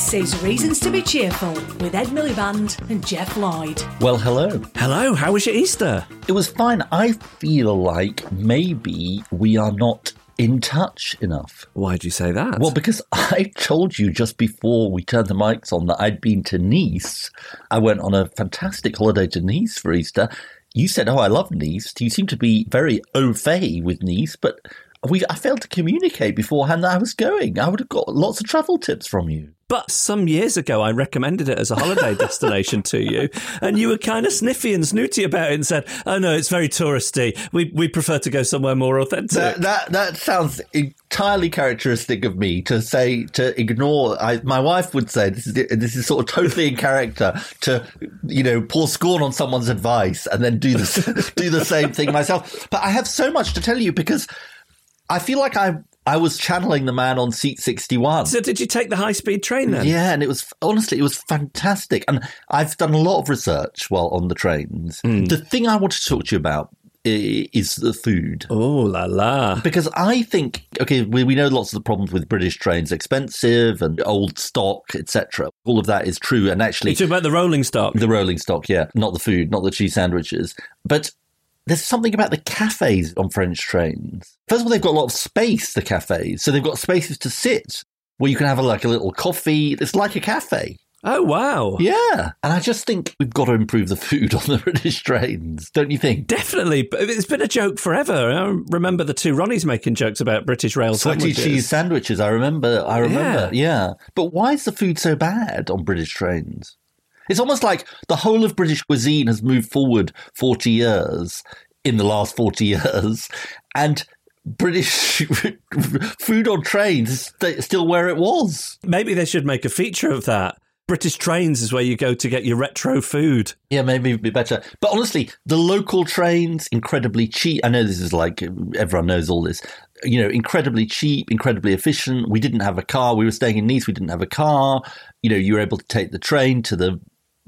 This is Reasons to be Cheerful with Ed Miliband and Geoff Lloyd. Well, hello. Hello, how was your Easter? It was fine. I feel like maybe we are not in touch enough. Why'd you say that? Well, because I told you just before we turned the mics on that I'd been to Nice. I went on a fantastic holiday to Nice for Easter. You said, "Oh, I love Nice." You seem to be very au fait with Nice, but we I failed to communicate beforehand that I was going. I would have got lots of travel tips from you. But some years ago, I recommended it as a holiday destination to you, and you were kind of sniffy and snooty about it and said, "Oh no, it's very touristy. We we prefer to go somewhere more authentic." That, that that sounds entirely characteristic of me to say to ignore. I, my wife would say this is this is sort of totally in character to you know pour scorn on someone's advice and then do the do the same thing myself. But I have so much to tell you because I feel like I I was channeling the man on seat sixty one. so did you take the high speed train then? Yeah, and it was honestly it was fantastic. And I've done a lot of research while on the trains. Hmm. The thing I want to talk to you about is the food. Oh la la! Because I think, okay, we, we know lots of the problems with British trains, expensive and old stock, etc. All of that is true. And actually, You talk about the rolling stock. the rolling stock, yeah, not the food, not the cheese sandwiches. But there's something about the cafes on French trains. First of all, they've got a lot of space, the cafes. So they've got spaces to sit where you can have a, like a little coffee. It's like a cafe. Oh wow! Yeah. And I just think we've got to improve the food on the British trains, don't you think? Definitely, but it's been a joke forever. I remember the two Ronnies making jokes about British rail Sweaty sandwiches. cheese sandwiches. I remember. I remember. Yeah. Yeah. But why is the food so bad on British trains? It's almost like the whole of British cuisine has moved forward 40 years in the last 40 years. And British food on trains is still where it was. Maybe they should make a feature of that. British trains is where you go to get your retro food. Yeah, maybe it'd be better. But honestly, the local trains, incredibly cheap. I know this is like everyone knows all this. You know, incredibly cheap, incredibly efficient. We didn't have a car. We were staying in Nice. We didn't have a car. You know, you were able to take the train to the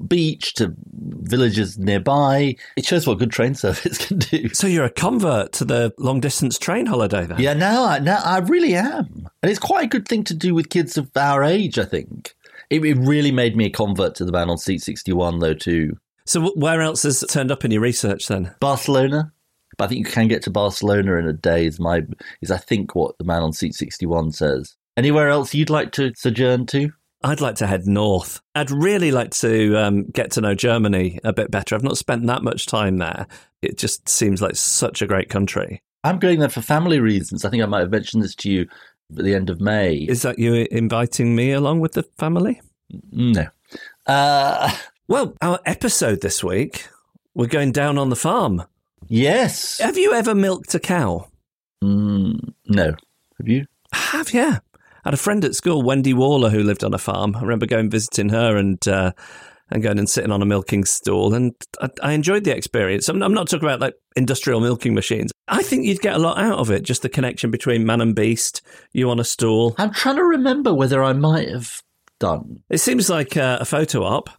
beach, to villages nearby. It shows what good train service can do. So you're a convert to the long distance train holiday then? Yeah, now I, now I really am. And it's quite a good thing to do with kids of our age, I think. It, it really made me a convert to the man on seat 61, though, too. So where else has turned up in your research then? Barcelona. But I think you can get to Barcelona in a day. Is my is I think what the man on seat sixty one says. Anywhere else you'd like to sojourn to? I'd like to head north. I'd really like to um, get to know Germany a bit better. I've not spent that much time there. It just seems like such a great country. I'm going there for family reasons. I think I might have mentioned this to you at the end of May. Is that you inviting me along with the family? no. Uh, Well, our episode this week, we're going down on the farm. yes. Have you ever milked a cow? Mm, no. Have you? I have, yeah. I had a friend at school, Wendy Waller, who lived on a farm. I remember going visiting her and uh, and going and sitting on a milking stool, and I, I enjoyed the experience. I'm, I'm not talking about like industrial milking machines. I think you'd get a lot out of it, just the connection between man and beast, you on a stool. I'm trying to remember whether I might have done. It seems like uh, a photo op.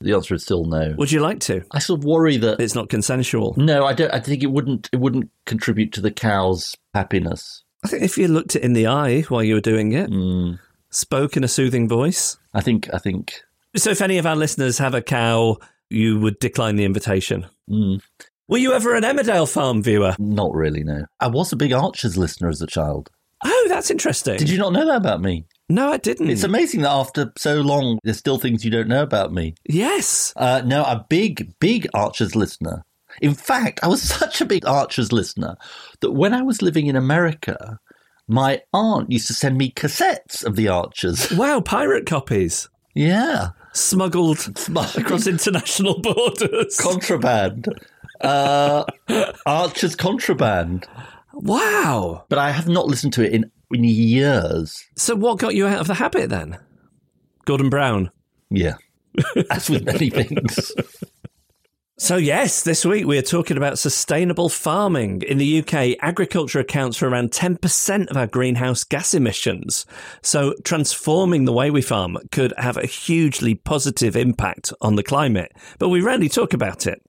The answer is still no. Would you like to? I sort of worry that It's not consensual. no, I don't. I think it wouldn't. It wouldn't contribute to the cow's happiness. I think if you looked it in the eye while you were doing it, spoke in a soothing voice. I think. I think. So, if any of our listeners have a cow, you would decline the invitation. Were you ever an Emmerdale farm viewer? Not really. No. I was a big Archers listener as a child. Oh, that's interesting. Did you not know that about me? No, I didn't. It's amazing that after so long, there's still things you don't know about me. yes. Uh, no, a big, big Archers listener. In fact, I was such a big Archers listener that when I was living in America, my aunt used to send me cassettes of the Archers. Wow, pirate copies Yeah. smuggled Smuggled. across international borders. Contraband. Uh, Archers contraband. wow. But I have not listened to it in, in years. So, what got you out of the habit then? Gordon Brown. Yeah. As with many things. So, yes, this week we are talking about sustainable farming. In the UK, agriculture accounts for around 10% of our greenhouse gas emissions. So, transforming the way we farm could have a hugely positive impact on the climate, but we rarely talk about it.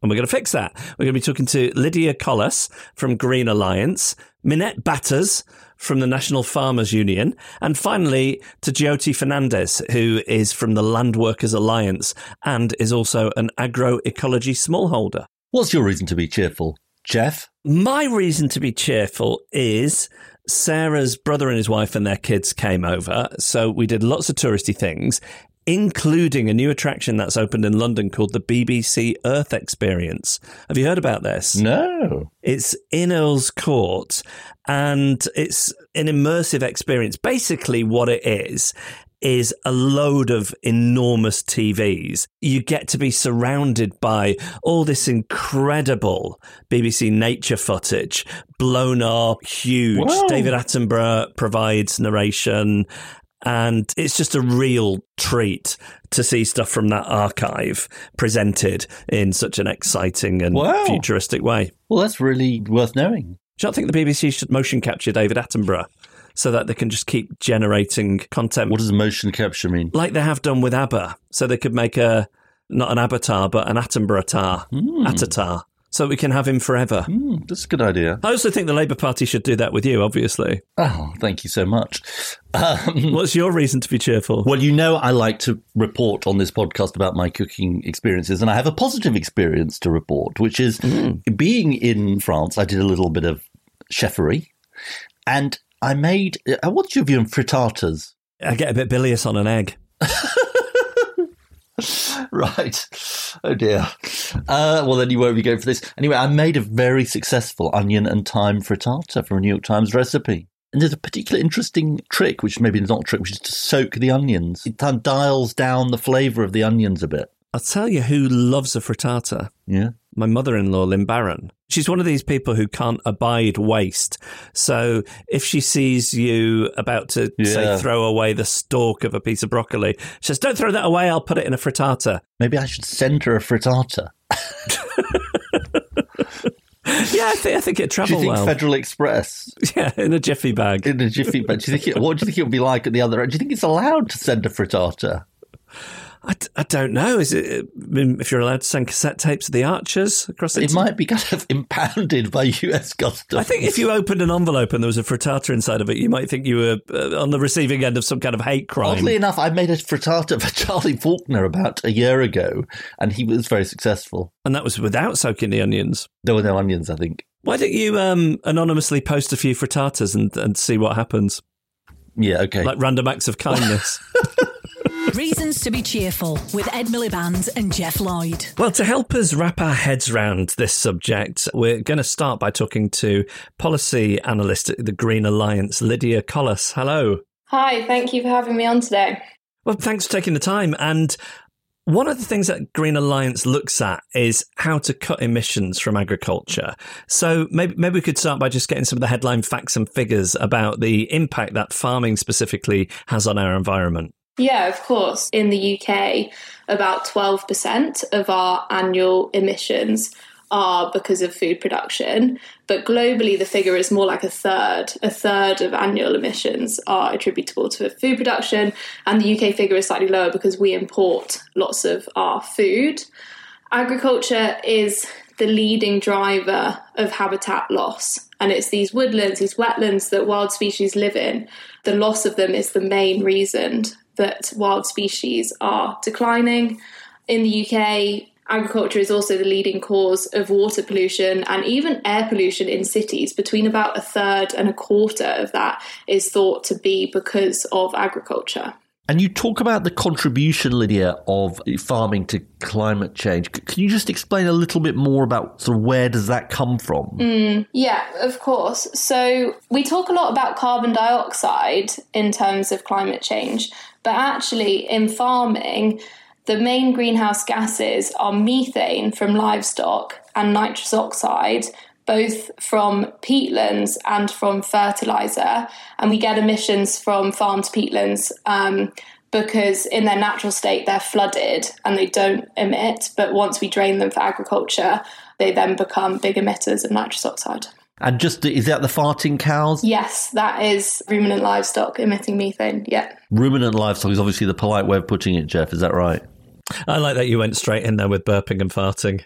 And we're going to fix that. We're going to be talking to Lydia Collas from Green Alliance, Minette Batters from the National Farmers Union, and finally to Jyoti Fernandes, who is from the Land Workers Alliance and is also an agroecology smallholder. What's your reason to be cheerful, Geoff? My reason to be cheerful is Sarah's brother and his wife and their kids came over. So we did lots of touristy things, including a new attraction that's opened in London called the BBC Earth Experience. Have you heard about this? No. It's in Earl's Court and it's an immersive experience. Basically, what it is, is a load of enormous TVs. You get to be surrounded by all this incredible BBC nature footage, blown up, huge. Wow. David Attenborough provides narration. And it's just a real treat to see stuff from that archive presented in such an exciting and Wow. futuristic way. Well, that's really worth knowing. Do you not think the BBC should motion capture David Attenborough so that they can just keep generating content What does motion capture mean? like they have done with ABBA? So they could make a not an avatar but an Attenborough tar, hmm. Attatar, so we can have him forever. Hmm, that's a good idea. I also think the Labour Party should do that with you. Obviously, Oh, thank you so much. Um, what's your reason to be cheerful? well, you know, I like to report on this podcast about my cooking experiences, and I have a positive experience to report, which is being in France. I did a little bit of chefery, and I made. Uh, what's your view on frittatas? I get a bit bilious on an egg. Right. Oh dear. Uh, well, then you won't be going for this. Anyway, I made a very successful onion and thyme frittata from a New York Times recipe. And there's a particular interesting trick, which maybe is not a trick, which is to soak the onions. It kind of dials down the flavour of the onions a bit. I'll tell you who loves a frittata. Yeah. My mother-in-law Lynn Barron. She's one of these people who can't abide waste. So if she sees you about to Yeah. say throw away the stalk of a piece of broccoli, she says, "Don't throw that away. I'll put it in a frittata." Maybe I should send her a frittata. Yeah, I think I think it Do you think well. Federal Express yeah, in a jiffy bag. in a jiffy bag? Do you think it, what do you think it would be like at the other end? Do you think it's allowed to send a frittata? I, d- I don't know. Is it if you're allowed to send cassette tapes of the Archers across? The street? It might be kind of impounded by US customs. I think if you opened an envelope and there was a frittata inside of it, you might think you were uh, on the receiving end of some kind of hate crime. Oddly enough, I made a frittata for Charlie Faulkner about a year ago, and he was very successful. and that was without soaking the onions. There were no onions, I think. Why don't you um, anonymously post a few frittatas and, and see what happens? Yeah, okay. Like random acts of kindness. Reasons to be cheerful with Ed Miliband and Geoff Lloyd. well, to help us wrap our heads around this subject, we're going to start by talking to policy analyst at the Green Alliance, Lydia Collas. Hello. Hi, thank you for having me on today. Well, thanks for taking the time. And One of the things that Green Alliance looks at is how to cut emissions from agriculture. So maybe, maybe we could start by just getting some of the headline facts and figures about the impact that farming specifically has on our environment. Yeah, of course. In the UK, about 12% of our annual emissions are because of food production, but globally the figure is more like a third. A third of annual emissions are attributable to food production, and the UK figure is slightly lower because we import lots of our food. Agriculture is the leading driver of habitat loss, and it's these woodlands, these wetlands that wild species live in. The loss of them is the main reason that wild species are declining. In the UK, agriculture is also the leading cause of water pollution and even air pollution in cities. Between about a third and a quarter of that is thought to be because of agriculture. And you talk about the contribution, Lydia, of farming to climate change. Can you just explain a little bit more about sort of where does that come from? Mm, yeah, of course. So we talk a lot about carbon dioxide in terms of climate change, but actually in farming, the main greenhouse gases are methane from livestock and nitrous oxide, both from peatlands and from fertilizer. And we get emissions from farmed peatlands um, because, in their natural state, they're flooded and they don't emit. But once we drain them for agriculture, they then become big emitters of nitrous oxide. And just is that the farting cows? Yes, that is ruminant livestock emitting methane. Yeah. Ruminant livestock is obviously the polite way of putting it, Geoff. Is that right? I like that you went straight in there with burping and farting.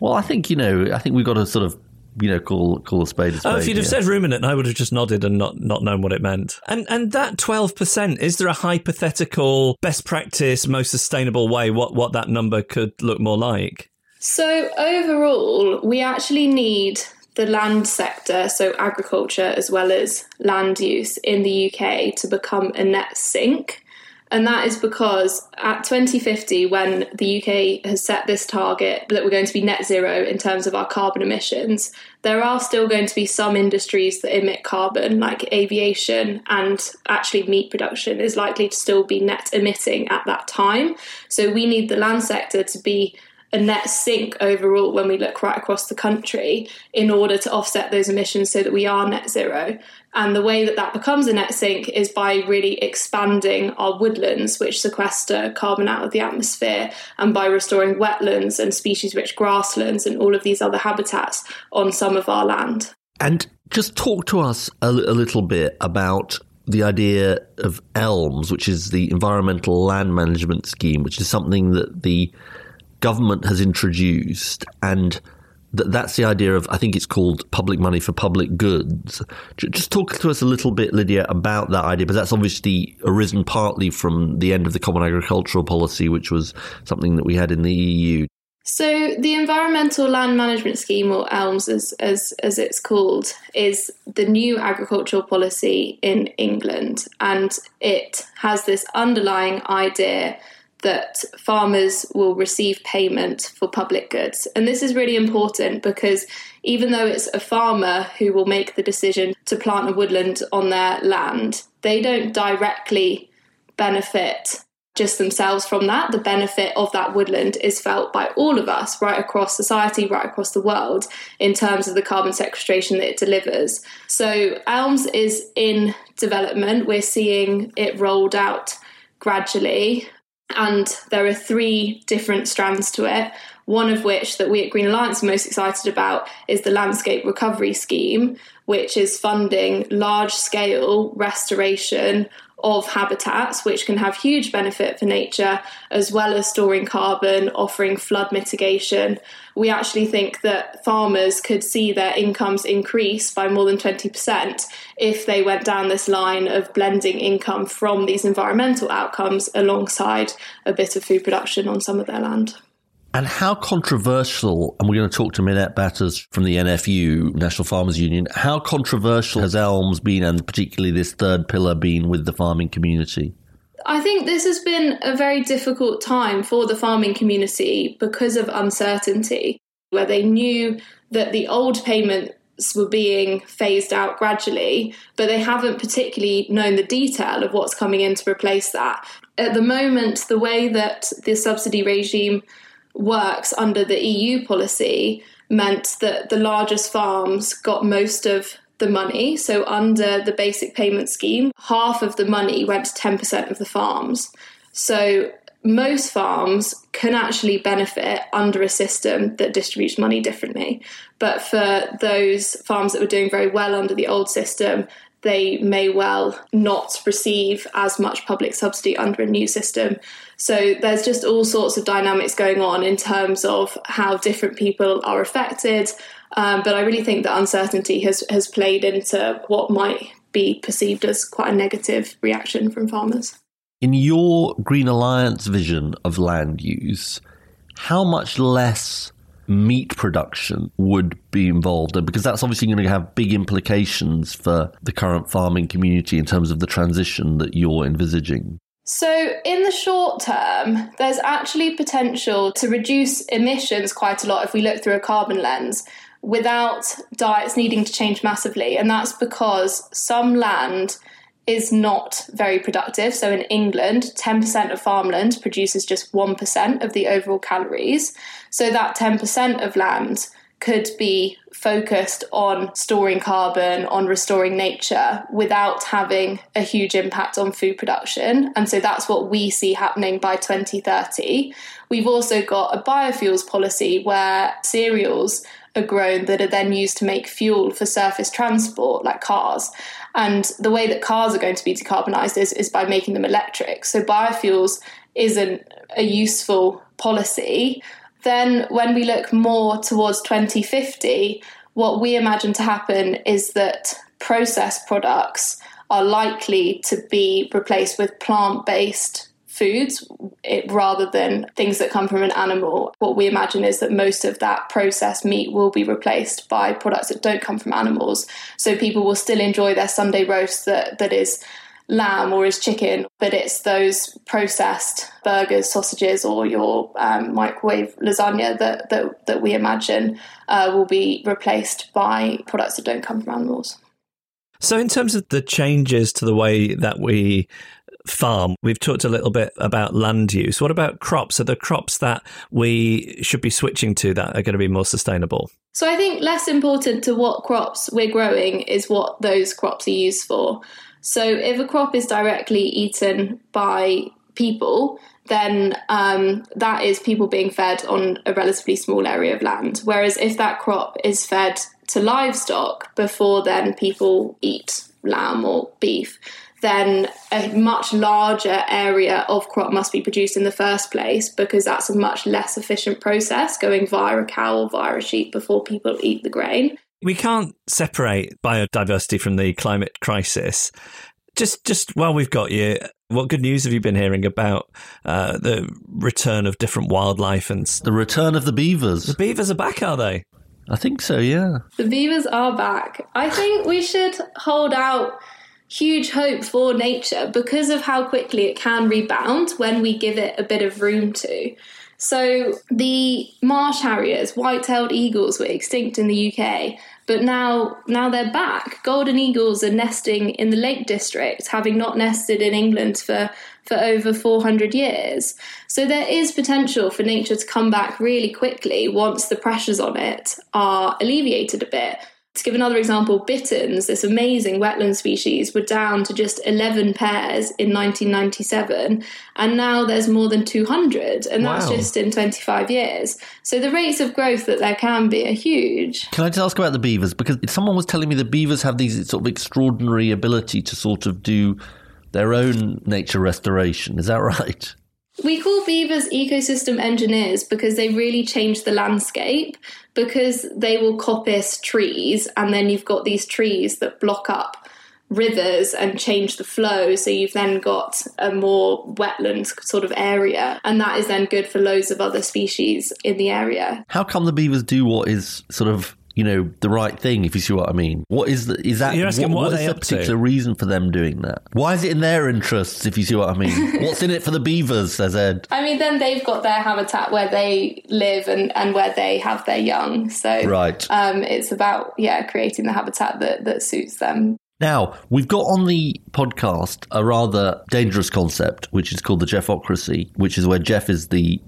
Well, I think you know. I think we've got to sort of you know call call a spade a spade. Oh, if you'd have said ruminant, I would have just nodded and not not known what it meant. And and that twelve percent is there a hypothetical best practice, most sustainable way? What what that number could look more like? So overall, we actually need the land sector, so agriculture as well as land use in the UK, to become a net sink. And that is because at 2050, when the UK has set this target that we're going to be net zero in terms of our carbon emissions, there are still going to be some industries that emit carbon, like aviation and actually meat production is likely to still be net emitting at that time. So we need the land sector to be a net sink overall when we look right across the country in order to offset those emissions so that we are net zero. And the way that that becomes a net sink is by really expanding our woodlands, which sequester carbon out of the atmosphere, and by restoring wetlands and species rich grasslands and all of these other habitats on some of our land. And just talk to us a, a little bit about the idea of ELMS, which is the Environmental Land Management Scheme, which is something that the government has introduced and th- that's the idea of I think it's called public money for public goods. Just talk to us a little bit, Lydia, about that idea, but that's obviously arisen partly from the end of the Common Agricultural Policy, which was something that we had in the EU. So the Environmental Land Management Scheme, or ELMS as, as, as it's called, is the new agricultural policy in England. And it has this underlying idea that farmers will receive payment for public goods. And this is really important because even though it's a farmer who will make the decision to plant a woodland on their land, they don't directly benefit just themselves from that. The benefit of that woodland is felt by all of us right across society, right across the world, in terms of the carbon sequestration that it delivers. So, ELMS is in development. We're seeing it rolled out gradually and there are three different strands to it. One of which that we at Green Alliance are most excited about is the Landscape Recovery Scheme, which is funding large scale restoration of habitats, which can have huge benefit for nature, as well as storing carbon, offering flood mitigation. We actually think that farmers could see their incomes increase by more than 20% if they went down this line of blending income from these environmental outcomes alongside a bit of food production on some of their land. And how controversial, and we're going to talk to Minette Batters from the NFU, National Farmers Union, how controversial has ELMS been, and particularly this third pillar been with the farming community? I think this has been a very difficult time for the farming community because of uncertainty, where they knew that the old payments were being phased out gradually, but they haven't particularly known the detail of what's coming in to replace that. At the moment, the way that the subsidy regime works under the EU policy meant that the largest farms got most of the money. So, under the basic payment scheme, half of the money went to 10% of the farms. So, most farms can actually benefit under a system that distributes money differently. But for those farms that were doing very well under the old system, they may well not receive as much public subsidy under a new system. So there's just all sorts of dynamics going on in terms of how different people are affected. Um, but I really think that uncertainty has, has played into what might be perceived as quite a negative reaction from farmers. In your Green Alliance vision of land use, how much less meat production would be involved? in Because that's obviously going to have big implications for the current farming community in terms of the transition that you're envisaging. So, in the short term, there's actually potential to reduce emissions quite a lot if we look through a carbon lens without diets needing to change massively. And that's because some land is not very productive. So in England, 10% of farmland produces just 1% of the overall calories. So that 10% of land could be focused on storing carbon, on restoring nature without having a huge impact on food production. And so that's what we see happening by 2030. We've also got a biofuels policy where cereals are grown that are then used to make fuel for surface transport, like cars. And the way that cars are going to be decarbonised is, is by making them electric. So biofuels isn't a useful policy. Then, when we look more towards 2050, what we imagine to happen is that processed products are likely to be replaced with plant based foods it, rather than things that come from an animal. What we imagine is that most of that processed meat will be replaced by products that don't come from animals. So people will still enjoy their Sunday roast that, that is lamb or is chicken, but it's those processed burgers, sausages, or your um, microwave lasagna that, that, that we imagine uh, will be replaced by products that don't come from animals. So, in terms of the changes to the way that we farm. We've talked a little bit about land use. What about crops? Are the crops that we should be switching to that are going to be more sustainable? So I think less important to what crops we're growing is what those crops are used for. So if a crop is directly eaten by people, then um, that is people being fed on a relatively small area of land. Whereas if that crop is fed to livestock before then people eat lamb or beef, then a much larger area of crop must be produced in the first place because that's a much less efficient process going via a cow or via a sheep before people eat the grain. We can't separate biodiversity from the climate crisis. Just, just while we've got you, what good news have you been hearing about uh, the return of different wildlife and the return of the beavers? The beavers are back, are they? I think so. Yeah, the beavers are back. I think we should hold out huge hope for nature because of how quickly it can rebound when we give it a bit of room to. So the marsh harriers, white-tailed eagles were extinct in the UK, but now now they're back. Golden eagles are nesting in the Lake District, having not nested in England for for over 400 years. So there is potential for nature to come back really quickly once the pressures on it are alleviated a bit. To give another example, bitterns, this amazing wetland species, were down to just 11 pairs in 1997, and now there's more than 200, and that's just in 25 years. So the rates of growth that there can be are huge. Can I just ask about the beavers? Because someone was telling me the beavers have these sort of extraordinary ability to sort of do their own nature restoration. Is that right? We call beavers ecosystem engineers because they really change the landscape because they will coppice trees and then you've got these trees that block up rivers and change the flow so you've then got a more wetland sort of area and that is then good for loads of other species in the area. How come the beavers do what is sort of you know the right thing if you see what i mean. What is the is that You're asking what, what, what is the particular to? reason for them doing that? Why is it in their interests if you see what i mean? What's in it for the beavers says ed i mean then they've got their habitat where they live and and where they have their young. So right. um it's about yeah creating the habitat that that suits them. Now, we've got on the podcast a rather dangerous concept, which is called the Jeffocracy, which is where Geoff is the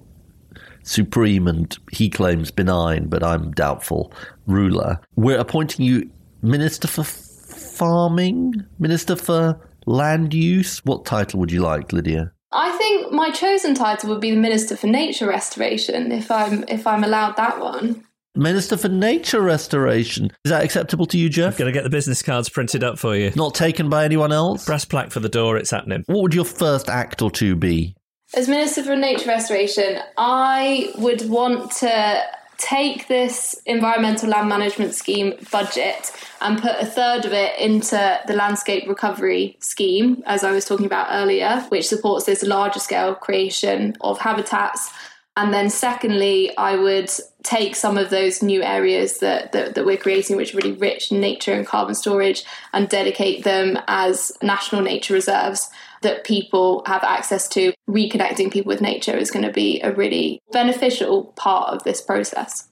supreme and he claims benign, but I'm doubtful ruler. We're appointing you Minister for Farming, Minister for Land Use. What title would you like, Lydia? I think my chosen title would be the Minister for Nature Restoration, if I'm if I'm allowed that one. Minister for Nature Restoration. Is that acceptable to you, Geoff? Going to get the business cards printed up for you. Not taken by anyone else? Brass plaque for the door, it's happening. What would your first act or two be? As Minister for Nature Restoration, I would want to take this environmental land management scheme budget and put a third of it into the landscape recovery scheme, as I was talking about earlier, which supports this larger scale creation of habitats. And then, secondly, I would take some of those new areas that, that, that we're creating, which are really rich in nature and carbon storage, and dedicate them as national nature reserves that people have access to. Reconnecting people with nature is going to be a really beneficial part of this process.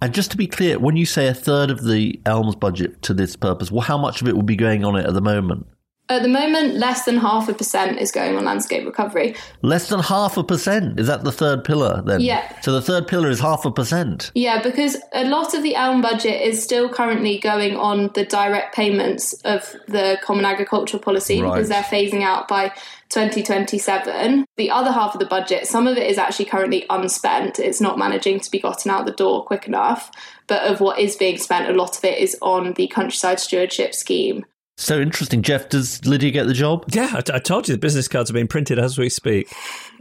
And just to be clear, when you say a third of the Elms budget to this purpose, well, how much of it will be going on it at the moment? At the moment, less than half a percent is going on landscape recovery. Less than half a percent? Is that the third pillar then? Yeah. So the third pillar is half a percent? Yeah, because a lot of the ELM budget is still currently going on the direct payments of the Common Agricultural Policy Right. because they're phasing out by 2027. The other half of the budget, some of it is actually currently unspent. It's not managing to be gotten out the door quick enough. But of what is being spent, a lot of it is on the countryside stewardship scheme. So interesting. Geoff, does Lydia get the job? Yeah, I, I told you the business cards are being printed as we speak.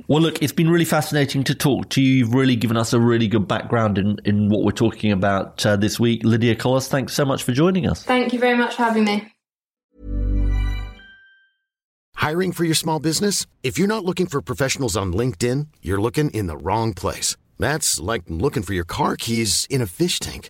Well, look, it's been really fascinating to talk to you. You've really given us a really good background in, in what we're talking about uh, this week. Lydia Collas, thanks so much for joining us. Thank you very much for having me. Hiring for your small business? If you're not looking for professionals on LinkedIn, you're looking in the wrong place. That's like looking for your car keys in a fish tank.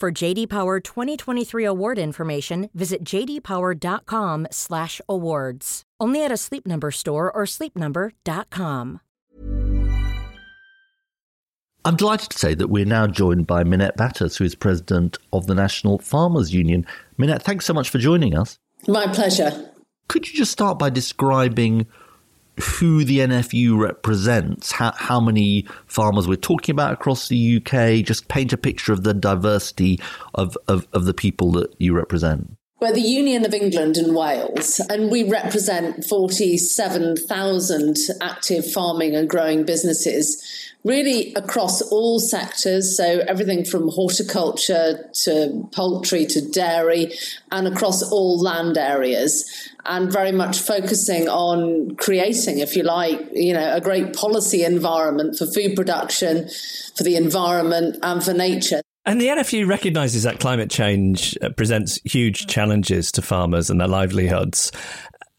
For JD Power 2023 award information, visit jdpower.com/awards. Only at a Sleep Number store or sleepnumber.com. I'm delighted to say that we're now joined by Minette Batters, who is president of the National Farmers Union. Minette, thanks so much for joining us. My pleasure. Could you just start by describing who the NFU represents, how, how many farmers we're talking about across the UK? Just paint a picture of the diversity of, of, of the people that you represent. We're the Union of England and Wales, and we represent 47,000 active farming and growing businesses, really across all sectors. So, everything from horticulture to poultry to dairy, and across all land areas, and very much focusing on creating, if you like, you know, a great policy environment for food production, for the environment, and for nature. And the NFU recognises that climate change uh, presents huge challenges to farmers and their livelihoods.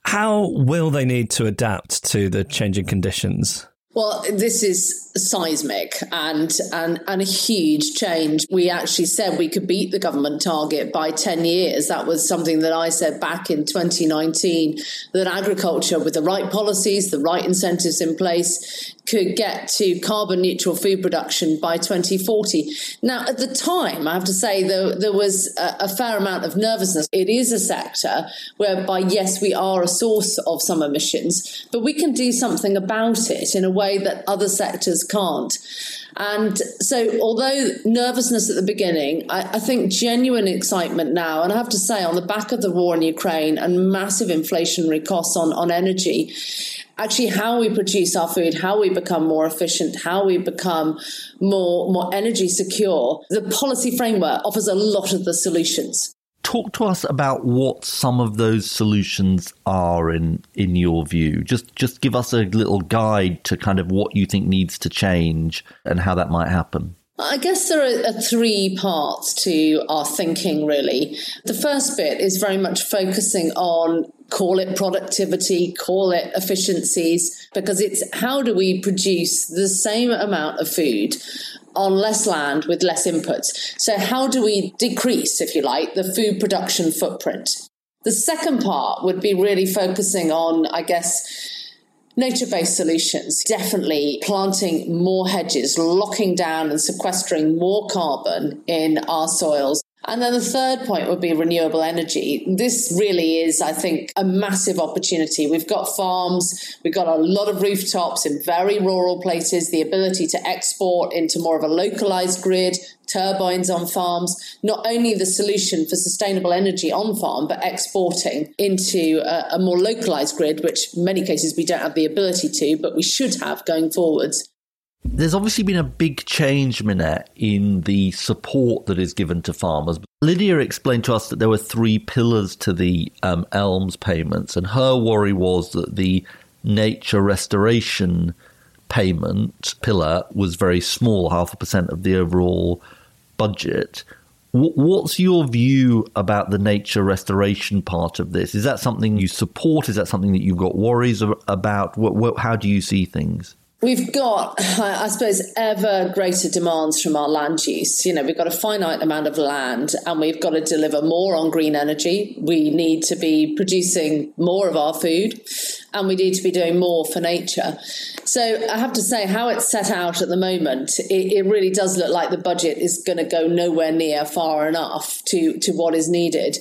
How will they need to adapt to the changing conditions? Well, this is seismic and, and and a huge change. We actually said we could beat the government target by 10 years. That was something that I said back in 2019 that agriculture with the right policies, the right incentives in place could get to carbon neutral food production by 2040. Now, at the time, I have to say, there, there was a, a fair amount of nervousness. It is a sector whereby, yes, we are a source of some emissions, but we can do something about it in a way that other sectors can't. And so, although nervousness at the beginning, I, I, think genuine excitement now, and I have to say, on the back of the war in Ukraine and massive inflationary costs on, on energy, actually how we produce our food, how we become more efficient, how we become more, more energy secure, the policy framework offers a lot of the solutions. Talk to us about what some of those solutions are in in your view. Just just give us a little guide to kind of what you think needs to change and how that might happen. I guess there are, three parts to our thinking, really. The first bit is very much focusing on call it productivity, call it efficiencies, because it's how do we produce the same amount of food on less land with less inputs. So, how do we decrease, if you like, the food production footprint? The second part would be really focusing on, I guess, nature based solutions. Definitely planting more hedges, locking down and sequestering more carbon in our soils. And then the third point would be renewable energy. This really is, I think, a massive opportunity. We've got farms, we've got a lot of rooftops in very rural places, the ability to export into more of a localized grid, turbines on farms, not only the solution for sustainable energy on farm, but exporting into a, a more localized grid, which in many cases we don't have the ability to, but we should have going forwards. There's obviously been a big change, Minette, in the support that is given to farmers. Lydia explained to us that there were three pillars to the um, ELMS payments, and her worry was that the nature restoration payment pillar was very small, half a percent of the overall budget. What's your view about the nature restoration part of this? Is that something you support? Is that something that you've got worries about? How do you see things? We've got, I suppose, ever greater demands from our land use. You know, we've got a finite amount of land and we've got to deliver more on green energy. We need to be producing more of our food and we need to be doing more for nature. So I have to say, how it's set out at the moment, it, it really does look like the budget is going to go nowhere near far enough to, to what is needed.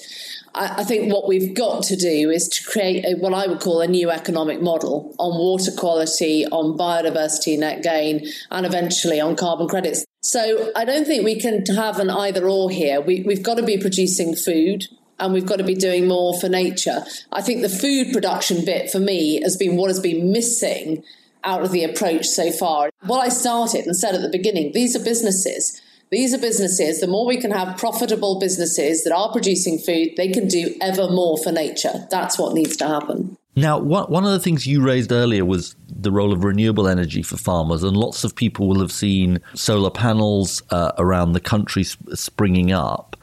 I, think what we've got to do is to create a, what I would call a new economic model on water quality, on biodiversity net gain, and eventually on carbon credits. So I don't think we can have an either or here. We, we've got to be producing food and we've got to be doing more for nature. I think the food production bit for me has been what has been missing out of the approach so far. What I started and said at the beginning, these are businesses these are businesses. The more we can have profitable businesses that are producing food, they can do ever more for nature. That's what needs to happen. Now, one of the things you raised earlier was the role of renewable energy for farmers, and lots of people will have seen solar panels uh, around the country springing up.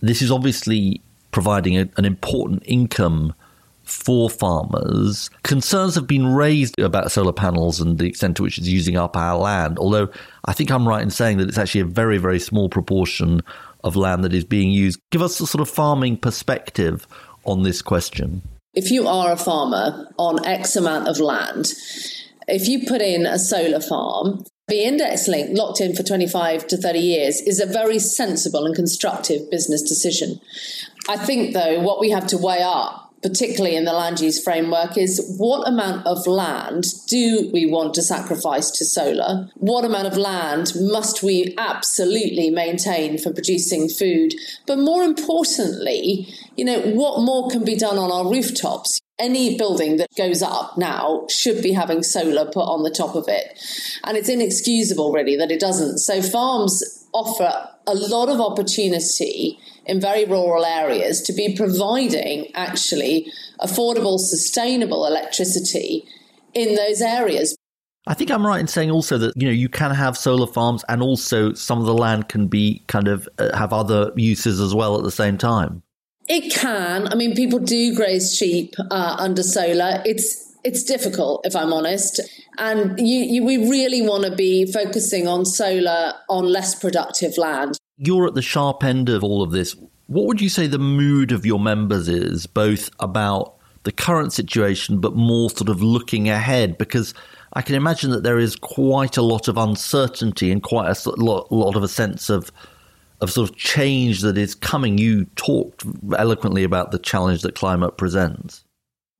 This is obviously providing a, an important income for farmers. Concerns have been raised about solar panels and the extent to which it's using up our land, although I think I'm right in saying that it's actually a very, very small proportion of land that is being used. Give us a sort of farming perspective on this question. If you are a farmer on X amount of land, if you put in a solar farm, the index link locked in for 25 to 30 years is a very sensible and constructive business decision. I think, though, what we have to weigh up particularly in the land use framework, is what amount of land do we want to sacrifice to solar? What amount of land must we absolutely maintain for producing food? But more importantly, you know, what more can be done on our rooftops? Any building that goes up now should be having solar put on the top of it. And it's inexcusable, really, that it doesn't. So, farms offer a lot of opportunity in very rural areas to be providing actually affordable, sustainable electricity in those areas. I think I'm right in saying also that you know you can have solar farms and also some of the land can be kind of uh, have other uses as well at the same time. It can. I mean, people do graze sheep uh, under solar. It's it's difficult, if I'm honest. And you, you, we really want to be focusing on solar on less productive land. You're at the sharp end of all of this. What would you say the mood of your members is, both about the current situation, but more sort of looking ahead? Because I can imagine that there is quite a lot of uncertainty and quite a lot, of a sense of of sort of change that is coming. You talked eloquently about the challenge that climate presents.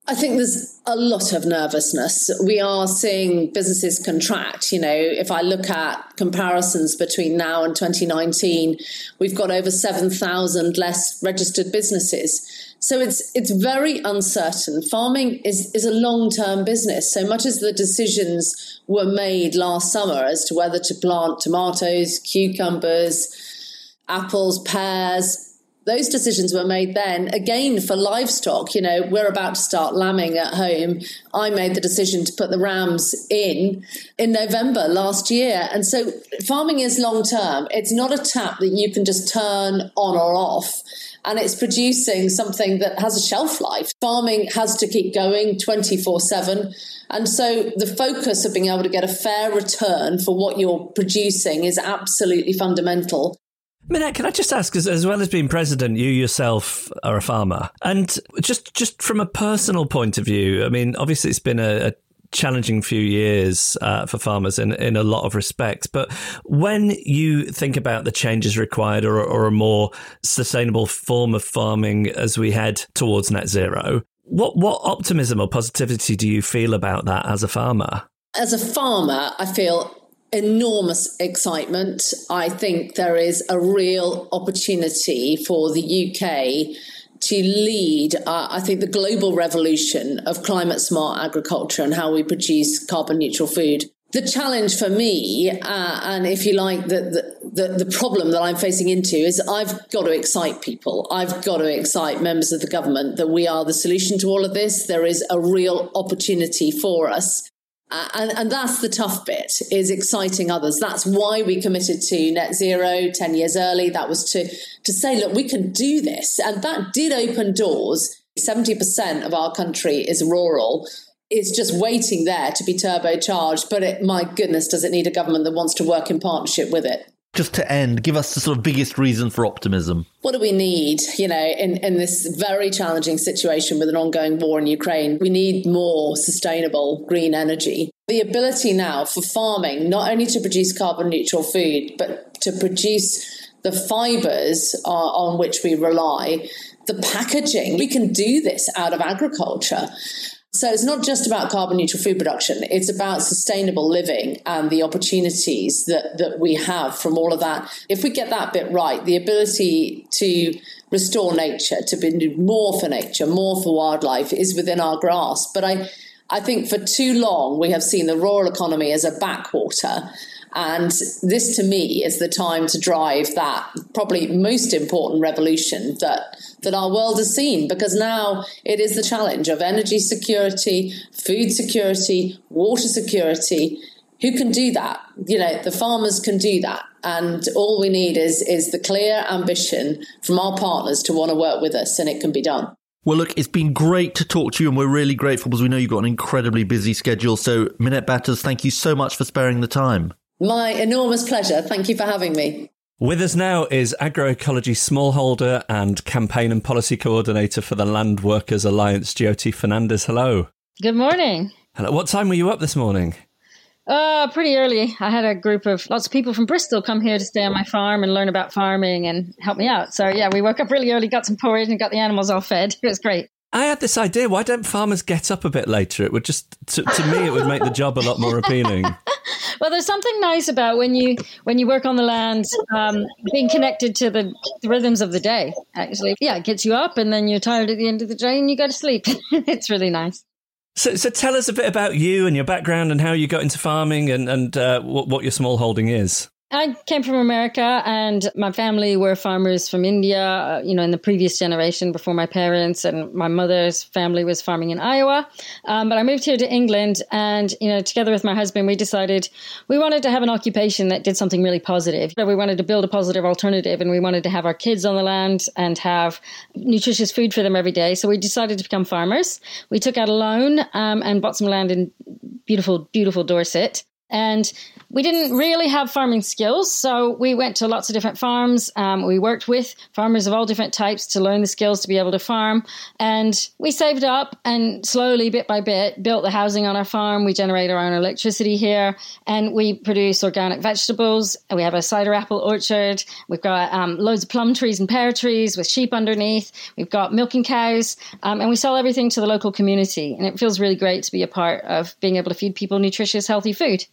I think there's a lot of nervousness. We are seeing businesses contract. You know, if I look at comparisons between now and 2019, we've got over 7,000 less registered businesses. So it's it's very uncertain. Farming is is a long term business. So much as the decisions were made last summer as to whether to plant tomatoes, cucumbers, apples, pears, those decisions were made then again for livestock. You know, we're about to start lambing at home. I made the decision to put the rams in in November last year. And so farming is long term. It's not a tap that you can just turn on or off. And it's producing something that has a shelf life. Farming has to keep going 24 7. And so the focus of being able to get a fair return for what you're producing is absolutely fundamental. Minette, can I just ask, as, as well as being president, you yourself are a farmer, and just just from a personal point of view, I mean, obviously it's been a, a challenging few years uh, for farmers in in a lot of respects. But when you think about the changes required, or, or a more sustainable form of farming as we head towards net zero, what what optimism or positivity do you feel about that as a farmer? As a farmer, I feel enormous excitement. I think there is a real opportunity for the UK to lead, uh, I think, the global revolution of climate smart agriculture and how we produce carbon neutral food. The challenge for me, uh, and if you like, the, the, the, problem that I'm facing into is I've got to excite people. I've got to excite members of the government that we are the solution to all of this. There is a real opportunity for us. And, and that's the tough bit is exciting others. That's why we committed to net zero 10 years early. That was to, to say, look, we can do this. And that did open doors. 70% of our country is rural. It's just waiting there to be turbocharged. But it, my goodness, does it need a government that wants to work in partnership with it? Just to end, give us the sort of biggest reason for optimism. What do we need, you know, in, in this very challenging situation with an ongoing war in Ukraine? We need more sustainable green energy. The ability now for farming, not only to produce carbon neutral food, but to produce the fibers uh, on which we rely, the packaging. We can do this out of agriculture. So it's not just about carbon neutral food production, it's about sustainable living and the opportunities that, that we have from all of that. If we get that bit right, the ability to restore nature, to be more for nature, more for wildlife is within our grasp. But I, I think for too long we have seen the rural economy as a backwater. And this to me is the time to drive that probably most important revolution that that our world has seen because now it is the challenge of energy security, food security, water security. Who can do that? You know, the farmers can do that. And all we need is is the clear ambition from our partners to want to work with us and it can be done. Well, look, it's been great to talk to you, and we're really grateful because we know you've got an incredibly busy schedule. So, Minette Batters, thank you so much for sparing the time. My enormous pleasure. Thank you for having me. With us now is agroecology smallholder and campaign and policy coordinator for the Land Workers Alliance, Jyoti Fernandes. Hello. Good morning. Hello. What time were you up this morning? Uh, pretty early. I had a group of lots of people from Bristol come here to stay on my farm and learn about farming and help me out. So yeah, we woke up really early, got some porridge, and got the animals all fed. It was great. I had this idea. Why don't farmers get up a bit later? It would just, to, to me, it would make the job a lot more appealing. well, there's something nice about when you when you work on the land, um, being connected to the, the, rhythms of the day. Actually, yeah, it gets you up, and then you're tired at the end of the day, and you go to sleep. it's really nice. So, so tell us a bit about you and your background and how you got into farming and and uh, what, what your small holding is. I came from America, and my family were farmers from India. Uh, you know, in the previous generation before my parents, and my mother's family was farming in Iowa. Um, but I moved here to England, and you know, together with my husband, we decided we wanted to have an occupation that did something really positive. We wanted to build a positive alternative, and we wanted to have our kids on the land and have nutritious food for them every day. So we decided to become farmers. We took out a loan um, and bought some land in beautiful, beautiful Dorset And we didn't really have farming skills, so we went to lots of different farms. Um, we worked with farmers of all different types to learn the skills to be able to farm. And we saved up and slowly, bit by bit, built the housing on our farm. We generate our own electricity here, and we produce organic vegetables. We have a cider apple orchard. We've got um, loads of plum trees and pear trees with sheep underneath. We've got milking cows, um, and we sell everything to the local community. And it feels really great to be a part of being able to feed people nutritious, healthy food.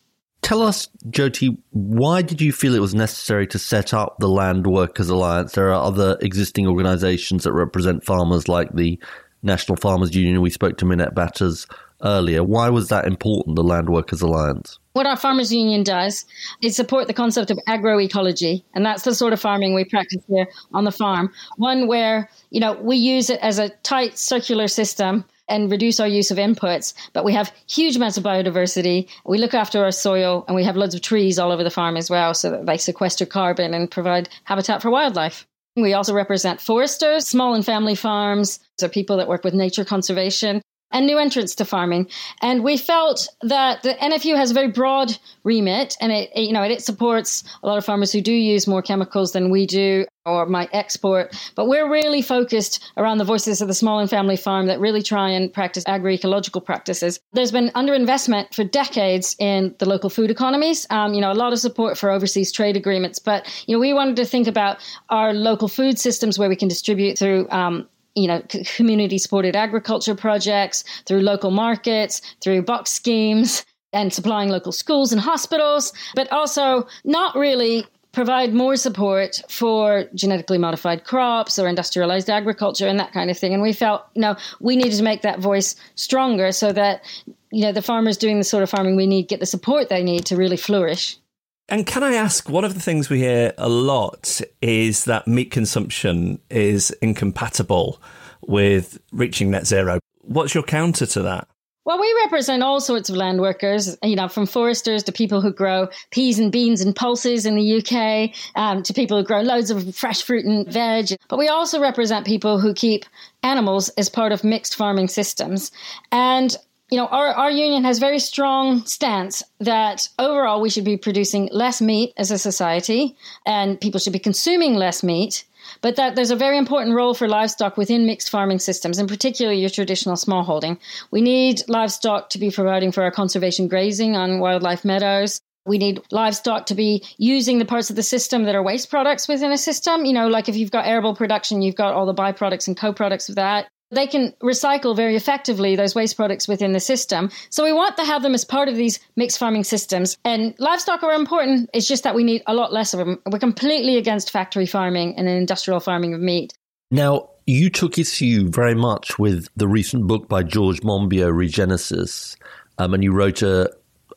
Tell us, Jyoti, why did you feel it was necessary to set up the Land Workers Alliance? There are other existing organisations that represent farmers, like the National Farmers Union. We spoke to Minette Batters earlier. Why was that important, the Land Workers Alliance? What our farmers union does is support the concept of agroecology, and that's the sort of farming we practice here on the farm. One where you know we use it as a tight circular system and reduce our use of inputs. But we have huge amounts of biodiversity. We look after our soil and we have loads of trees all over the farm as well so that they sequester carbon and provide habitat for wildlife. We also represent foresters, small and family farms, so people that work with nature conservation and new entrants to farming. And we felt that the NFU has a very broad remit, and it, it, you know it supports a lot of farmers who do use more chemicals than we do or might export. But we're really focused around the voices of the small and family farm that really try and practice agroecological practices. There's been underinvestment for decades in the local food economies. Um, you know, a lot of support for overseas trade agreements, but you know, we wanted to think about our local food systems where we can distribute through um, you know, community supported agriculture projects, through local markets, through box schemes, and supplying local schools and hospitals, but also not really provide more support for genetically modified crops or industrialized agriculture and that kind of thing. And we felt, you know, we needed to make that voice stronger so that, you know, the farmers doing the sort of farming we need get the support they need to really flourish. And can I ask, one of the things we hear a lot is that meat consumption is incompatible with reaching net zero. What's your counter to that? Well, we represent all sorts of land workers, you know, from foresters to people who grow peas and beans and pulses in the UK, um, to people who grow loads of fresh fruit and veg. But we also represent people who keep animals as part of mixed farming systems. And you know, our, our union has very strong stance that overall we should be producing less meat as a society and people should be consuming less meat, but that there's a very important role for livestock within mixed farming systems, and particularly your traditional smallholding. We need livestock to be providing for our conservation grazing on wildlife meadows. We need livestock to be using the parts of the system that are waste products within a system. You know, like if you've got arable production, you've got all the byproducts and co-products of that they can recycle very effectively those waste products within the system. So we want to have them as part of these mixed farming systems. And livestock are important. It's just that we need a lot less of them. We're completely against factory farming and industrial farming of meat. Now, you took issue very much with the recent book by George Monbiot, Regenesis, um, and you wrote a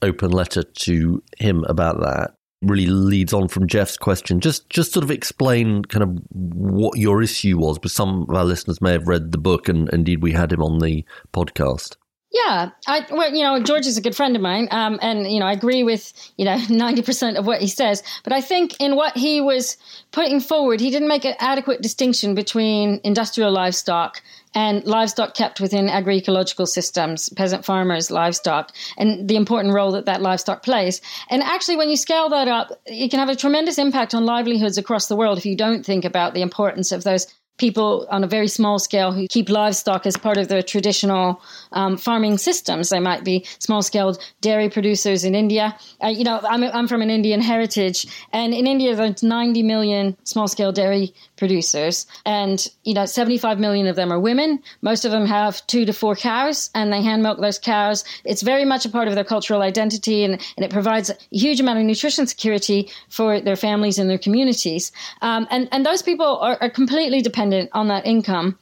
open letter to him about that really leads on from Geoff's question. Just just sort of explain kind of what your issue was, but some of our listeners may have read the book, and indeed we had him on the podcast. Yeah, I well, you know, George is a good friend of mine, um, and you know, I agree with you know ninety percent of what he says. But I think in what he was putting forward, he didn't make an adequate distinction between industrial livestock and livestock kept within agroecological systems, peasant farmers, livestock, and the important role that that livestock plays. And actually, when you scale that up, it can have a tremendous impact on livelihoods across the world if you don't think about the importance of those people on a very small scale who keep livestock as part of their traditional um, farming systems. They might be small scale dairy producers in India. Uh, you know, I'm, I'm from an Indian heritage, and in India, there's 90 million small scale dairy producers, and you know, 75 million of them are women. Most of them have two to four cows, and they hand milk those cows. It's very much a part of their cultural identity, and, and it provides a huge amount of nutrition security for their families and their communities. Um, and, and those people are, are completely dependent on that income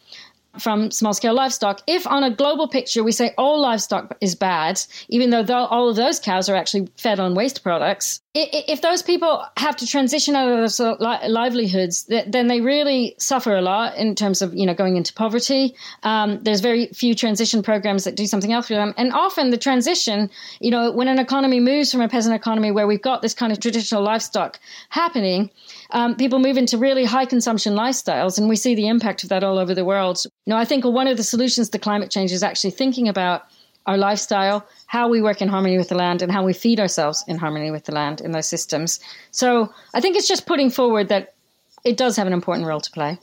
from small scale livestock. If on a global picture we say all livestock is bad, even though all of those cows are actually fed on waste products, if those people have to transition out of those livelihoods, then they really suffer a lot in terms of you know going into poverty. Um, there's very few transition programs that do something else for them, and often the transition, you know, when an economy moves from a peasant economy where we've got this kind of traditional livestock happening, um, people move into really high consumption lifestyles, and we see the impact of that all over the world. You know, I think one of the solutions to climate change is actually thinking about our lifestyle, how we work in harmony with the land, and how we feed ourselves in harmony with the land in those systems. So I think it's just putting forward that it does have an important role to play.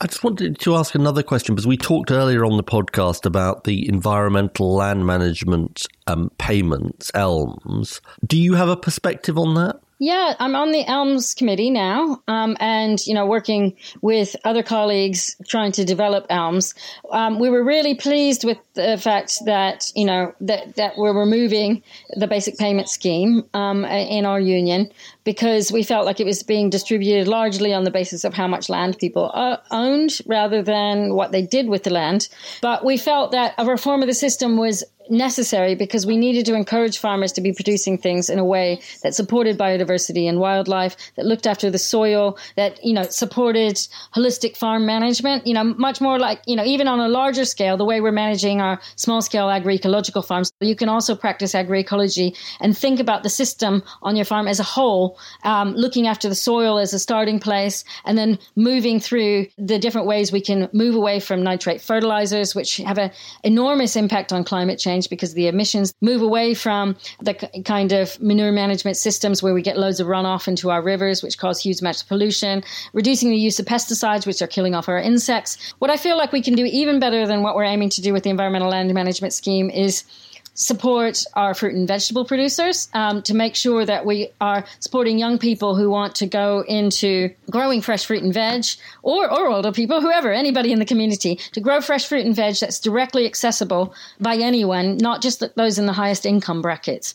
I just wanted to ask another question because we talked earlier on the podcast about the environmental land management um, payments, ELMS. Do you have a perspective on that? Yeah, I'm on the ELMS committee now, um, and you know, working with other colleagues trying to develop ELMS. Um, we were really pleased with the fact that you know that that we're removing the basic payment scheme um, in our union because we felt like it was being distributed largely on the basis of how much land people uh, owned rather than what they did with the land. But we felt that a reform of the system was necessary because we needed to encourage farmers to be producing things in a way that supported biodiversity and wildlife, that looked after the soil, that, you know, supported holistic farm management, you know, much more like, you know, even on a larger scale, the way we're managing our small scale agroecological farms, you can also practice agroecology and think about the system on your farm as a whole, um, looking after the soil as a starting place, and then moving through the different ways we can move away from nitrate fertilizers, which have an enormous impact on climate change change because the emissions move away from the kind of manure management systems where we get loads of runoff into our rivers, which cause huge amounts of pollution, reducing the use of pesticides, which are killing off our insects. What I feel like we can do even better than what we're aiming to do with the Environmental Land Management Scheme is support our fruit and vegetable producers um, to make sure that we are supporting young people who want to go into growing fresh fruit and veg or, or older people, whoever, anybody in the community, to grow fresh fruit and veg that's directly accessible by anyone, not just those in the highest income brackets.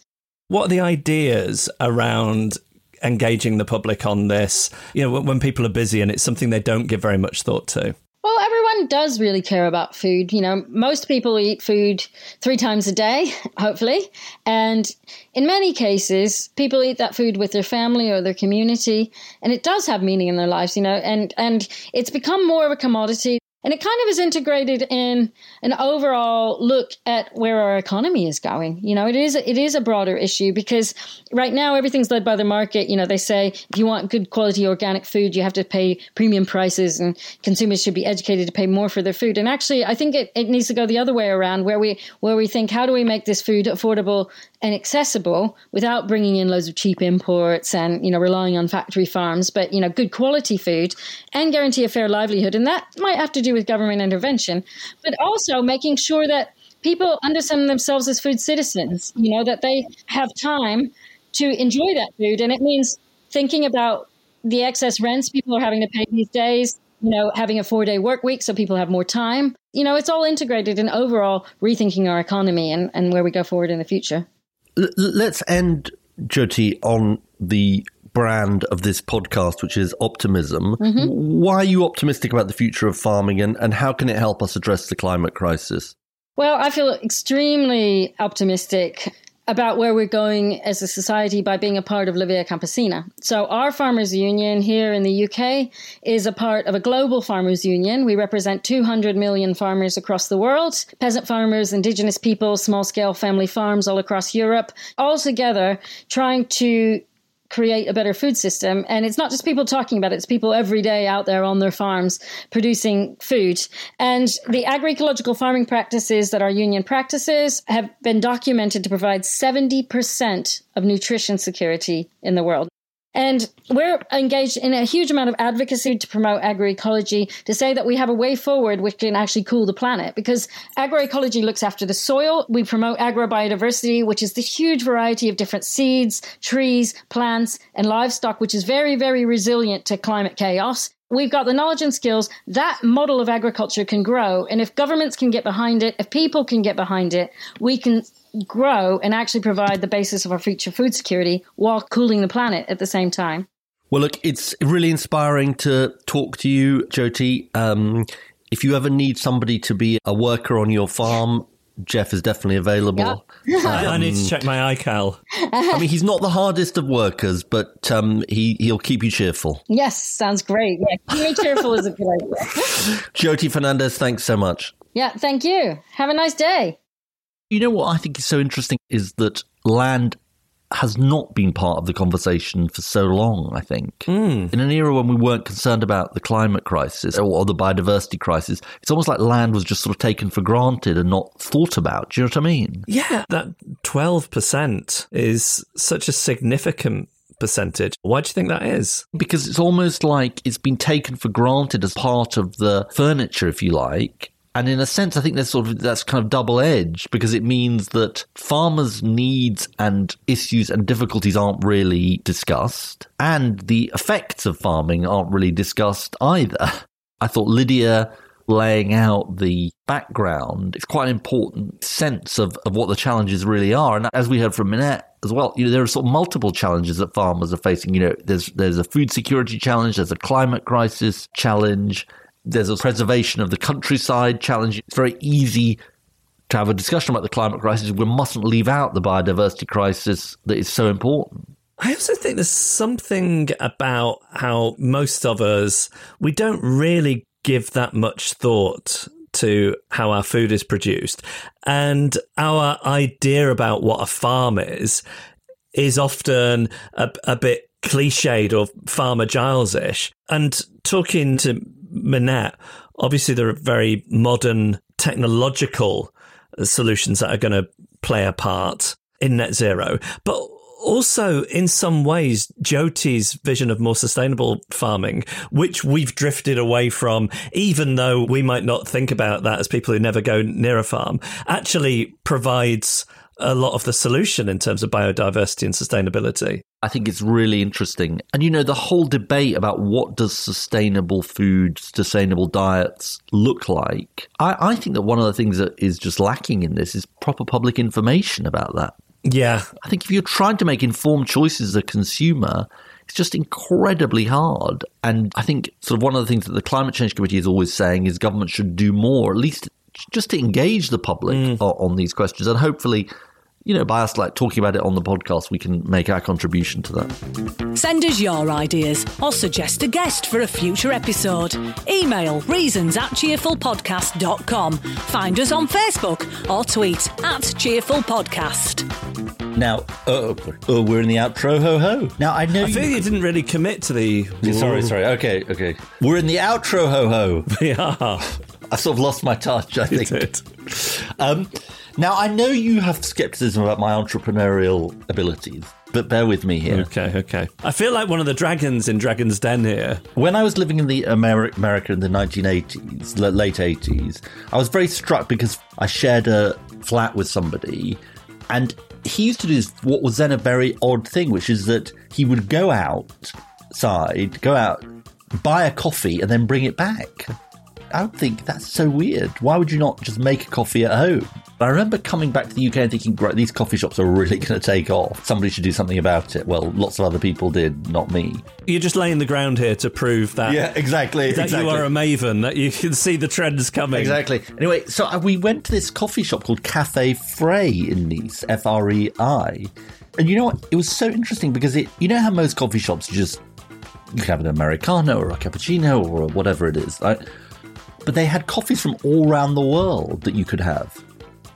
What are the ideas around engaging the public on this? You know, when people are busy and it's something they don't give very much thought to. Well, does really care about food. You know, most people eat food three times a day, hopefully. And in many cases, people eat that food with their family or their community, and it does have meaning in their lives, you know, and, and it's become more of a commodity. And it kind of is integrated in an overall look at where our economy is going. You know, it is it is a broader issue because right now everything's led by the market. You know, they say if you want good quality organic food, you have to pay premium prices, and consumers should be educated to pay more for their food. And actually, I think it, it needs to go the other way around, where we where we think how do we make this food affordable and accessible without bringing in loads of cheap imports and you know relying on factory farms, but you know good quality food and guarantee a fair livelihood. And that might have to do with government intervention, but also making sure that people understand themselves as food citizens. You know that they have time to enjoy that food, and it means thinking about the excess rents people are having to pay these days. You know, having a four day work week so people have more time. You know, it's all integrated in overall rethinking our economy and, and where we go forward in the future let's end, Jyoti, on the brand of this podcast, which is optimism. Mm-hmm. Why are you optimistic about the future of farming and, and how can it help us address the climate crisis? Well, I feel extremely optimistic about where we're going as a society by being a part of La Via Campesina. So, our farmers' union here in the UK is a part of a global farmers' union. We represent 200 million farmers across the world peasant farmers, indigenous people, small scale family farms all across Europe, all together trying to create a better food system. And it's not just people talking about it, it's people every day out there on their farms producing food. And the agroecological farming practices that our union practices have been documented to provide 70% of nutrition security in the world. And we're engaged in a huge amount of advocacy to promote agroecology to say that we have a way forward which can actually cool the planet because agroecology looks after the soil. We promote agrobiodiversity, which is the huge variety of different seeds, trees, plants, and livestock, which is very, very resilient to climate chaos. We've got the knowledge and skills. That model of agriculture can grow. And if governments can get behind it, if people can get behind it, we can grow and actually provide the basis of our future food security while cooling the planet at the same time. Well, look, it's really inspiring to talk to you, Jyoti. Um, if you ever need somebody to be a worker on your farm, Geoff is definitely available. Yeah. um, I need to check my iCal. I mean, he's not the hardest of workers, but um, he he'll keep you cheerful. Yes, sounds great. Yeah, keep me cheerful is a good idea. Jyoti Fernandes, thanks so much. Yeah, thank you. Have a nice day. You know what I think is so interesting is that land has not been part of the conversation for so long, I think. Hmm. In an era when we weren't concerned about the climate crisis or the biodiversity crisis, it's almost like land was just sort of taken for granted and not thought about. Do you know what I mean? Yeah, that 12% is such a significant percentage. Why do you think that is? Because it's almost like it's been taken for granted as part of the furniture, if you like. And in a sense, I think that's sort of that's kind of double edged because it means that farmers' needs and issues and difficulties aren't really discussed, and the effects of farming aren't really discussed either. I thought Lydia laying out the background is quite an important sense of, of what the challenges really are. And as we heard from Minette as well, you know, there are sort of multiple challenges that farmers are facing. You know, there's there's a food security challenge, there's a climate crisis challenge, there's a preservation of the countryside challenge. It's very easy to have a discussion about the climate crisis. We mustn't leave out the biodiversity crisis that is so important. I also think there's something about how most of us, we don't really give that much thought to how our food is produced. And our idea about what a farm is, is often a, a bit cliched or Farmer Giles ish. And talking to Minette, obviously there are very modern technological solutions that are going to play a part in net zero. But also, in some ways, Jyoti's vision of more sustainable farming, which we've drifted away from, even though we might not think about that as people who never go near a farm, actually provides a lot of the solution in terms of biodiversity and sustainability. I think it's really interesting. And you know, the whole debate about what does sustainable food, sustainable diets look like. I, I think that one of the things that is just lacking in this is proper public information about that. Yeah. I think if you're trying to make informed choices as a consumer, it's just incredibly hard. And I think sort of one of the things that the Climate Change Committee is always saying is government should do more, at least just to engage the public Mm. on, on these questions. And hopefully, you know, by us like talking about it on the podcast, we can make our contribution to that. Send us your ideas or suggest a guest for a future episode. Email reasons at cheerfulpodcast.com. Find us on Facebook or tweet at cheerfulpodcast. Now, uh, uh, we're in the outro, ho ho. Now, I know I feel you didn't really commit to the. Sorry, sorry. Okay, okay. We're in the outro, ho ho. We are. I sort of lost my touch, I think. Um, now, I know you have skepticism about my entrepreneurial abilities, but bear with me here. Okay, okay. I feel like one of the dragons in Dragon's Den here. When I was living in the Ameri- America in the 1980s, late 80s, I was very struck because I shared a flat with somebody, and he used to do this, what was then a very odd thing, which is that he would go outside, go out, buy a coffee, and then bring it back. I would think that's so weird. Why would you not just make a coffee at home? I remember coming back to the UK and thinking, right, these coffee shops are really going to take off. Somebody should do something about it. Well, lots of other people did, not me. You're just laying the ground here to prove that. Yeah, exactly, That exactly. you are a maven, that you can see the trends coming. Exactly. Anyway, so uh, we went to this coffee shop called Cafe Frei in Nice, F R E I. And you know what? It was so interesting because it, you know how most coffee shops just, you can have an Americano or a cappuccino or whatever it is, right? But they had coffees from all around the world that you could have.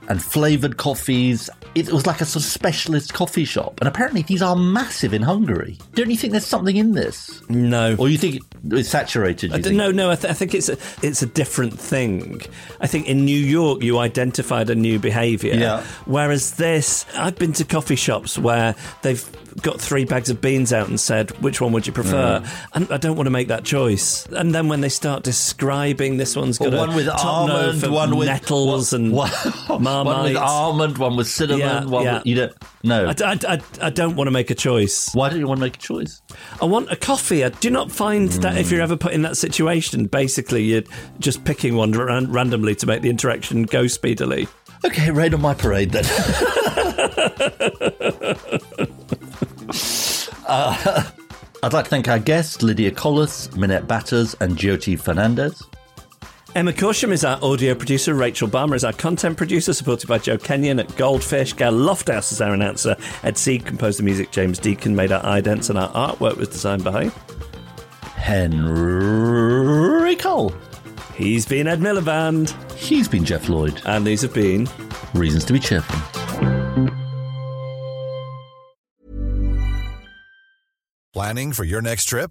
And flavored coffees. It was like a sort of specialist coffee shop. And apparently these are massive in Hungary. Don't you think there's something in this? No. Or you think it's saturated? Think? no, no. I, th- I think it's a, it's a different thing. I think in New York you identified a new behaviour. Yeah. Whereas this, I've been to coffee shops where they've got three bags of beans out and said, "Which one would you prefer?" Mm. And I don't want to make that choice. And then when they start describing this one's got Well, a one with almond, one with nettles and one, one with almond, one with cinnamon, Yeah, one yeah. with, you don't no. I I I don't want to make a choice. Why don't you want to make a choice? I want a coffee. I do not find that if you're ever put in that situation, basically you're just picking one ran- randomly to make the interaction go speedily. Okay, rain on my parade then. uh, I'd like to thank our guests, Lydia Collas, Minette Batters, and Jyoti Fernandes. Emma Corsham is our audio producer. Rachel Balmer is our content producer, supported by Joe Kenyon at Goldfish. Gal Lofthouse is our announcer. Ed Seed composed the music. James Deacon made our idents, and our artwork was designed by Henry Cole. He's been Ed Miliband. He's been Geoff Lloyd. And these have been Reasons to be Cheerful. Planning for your next trip?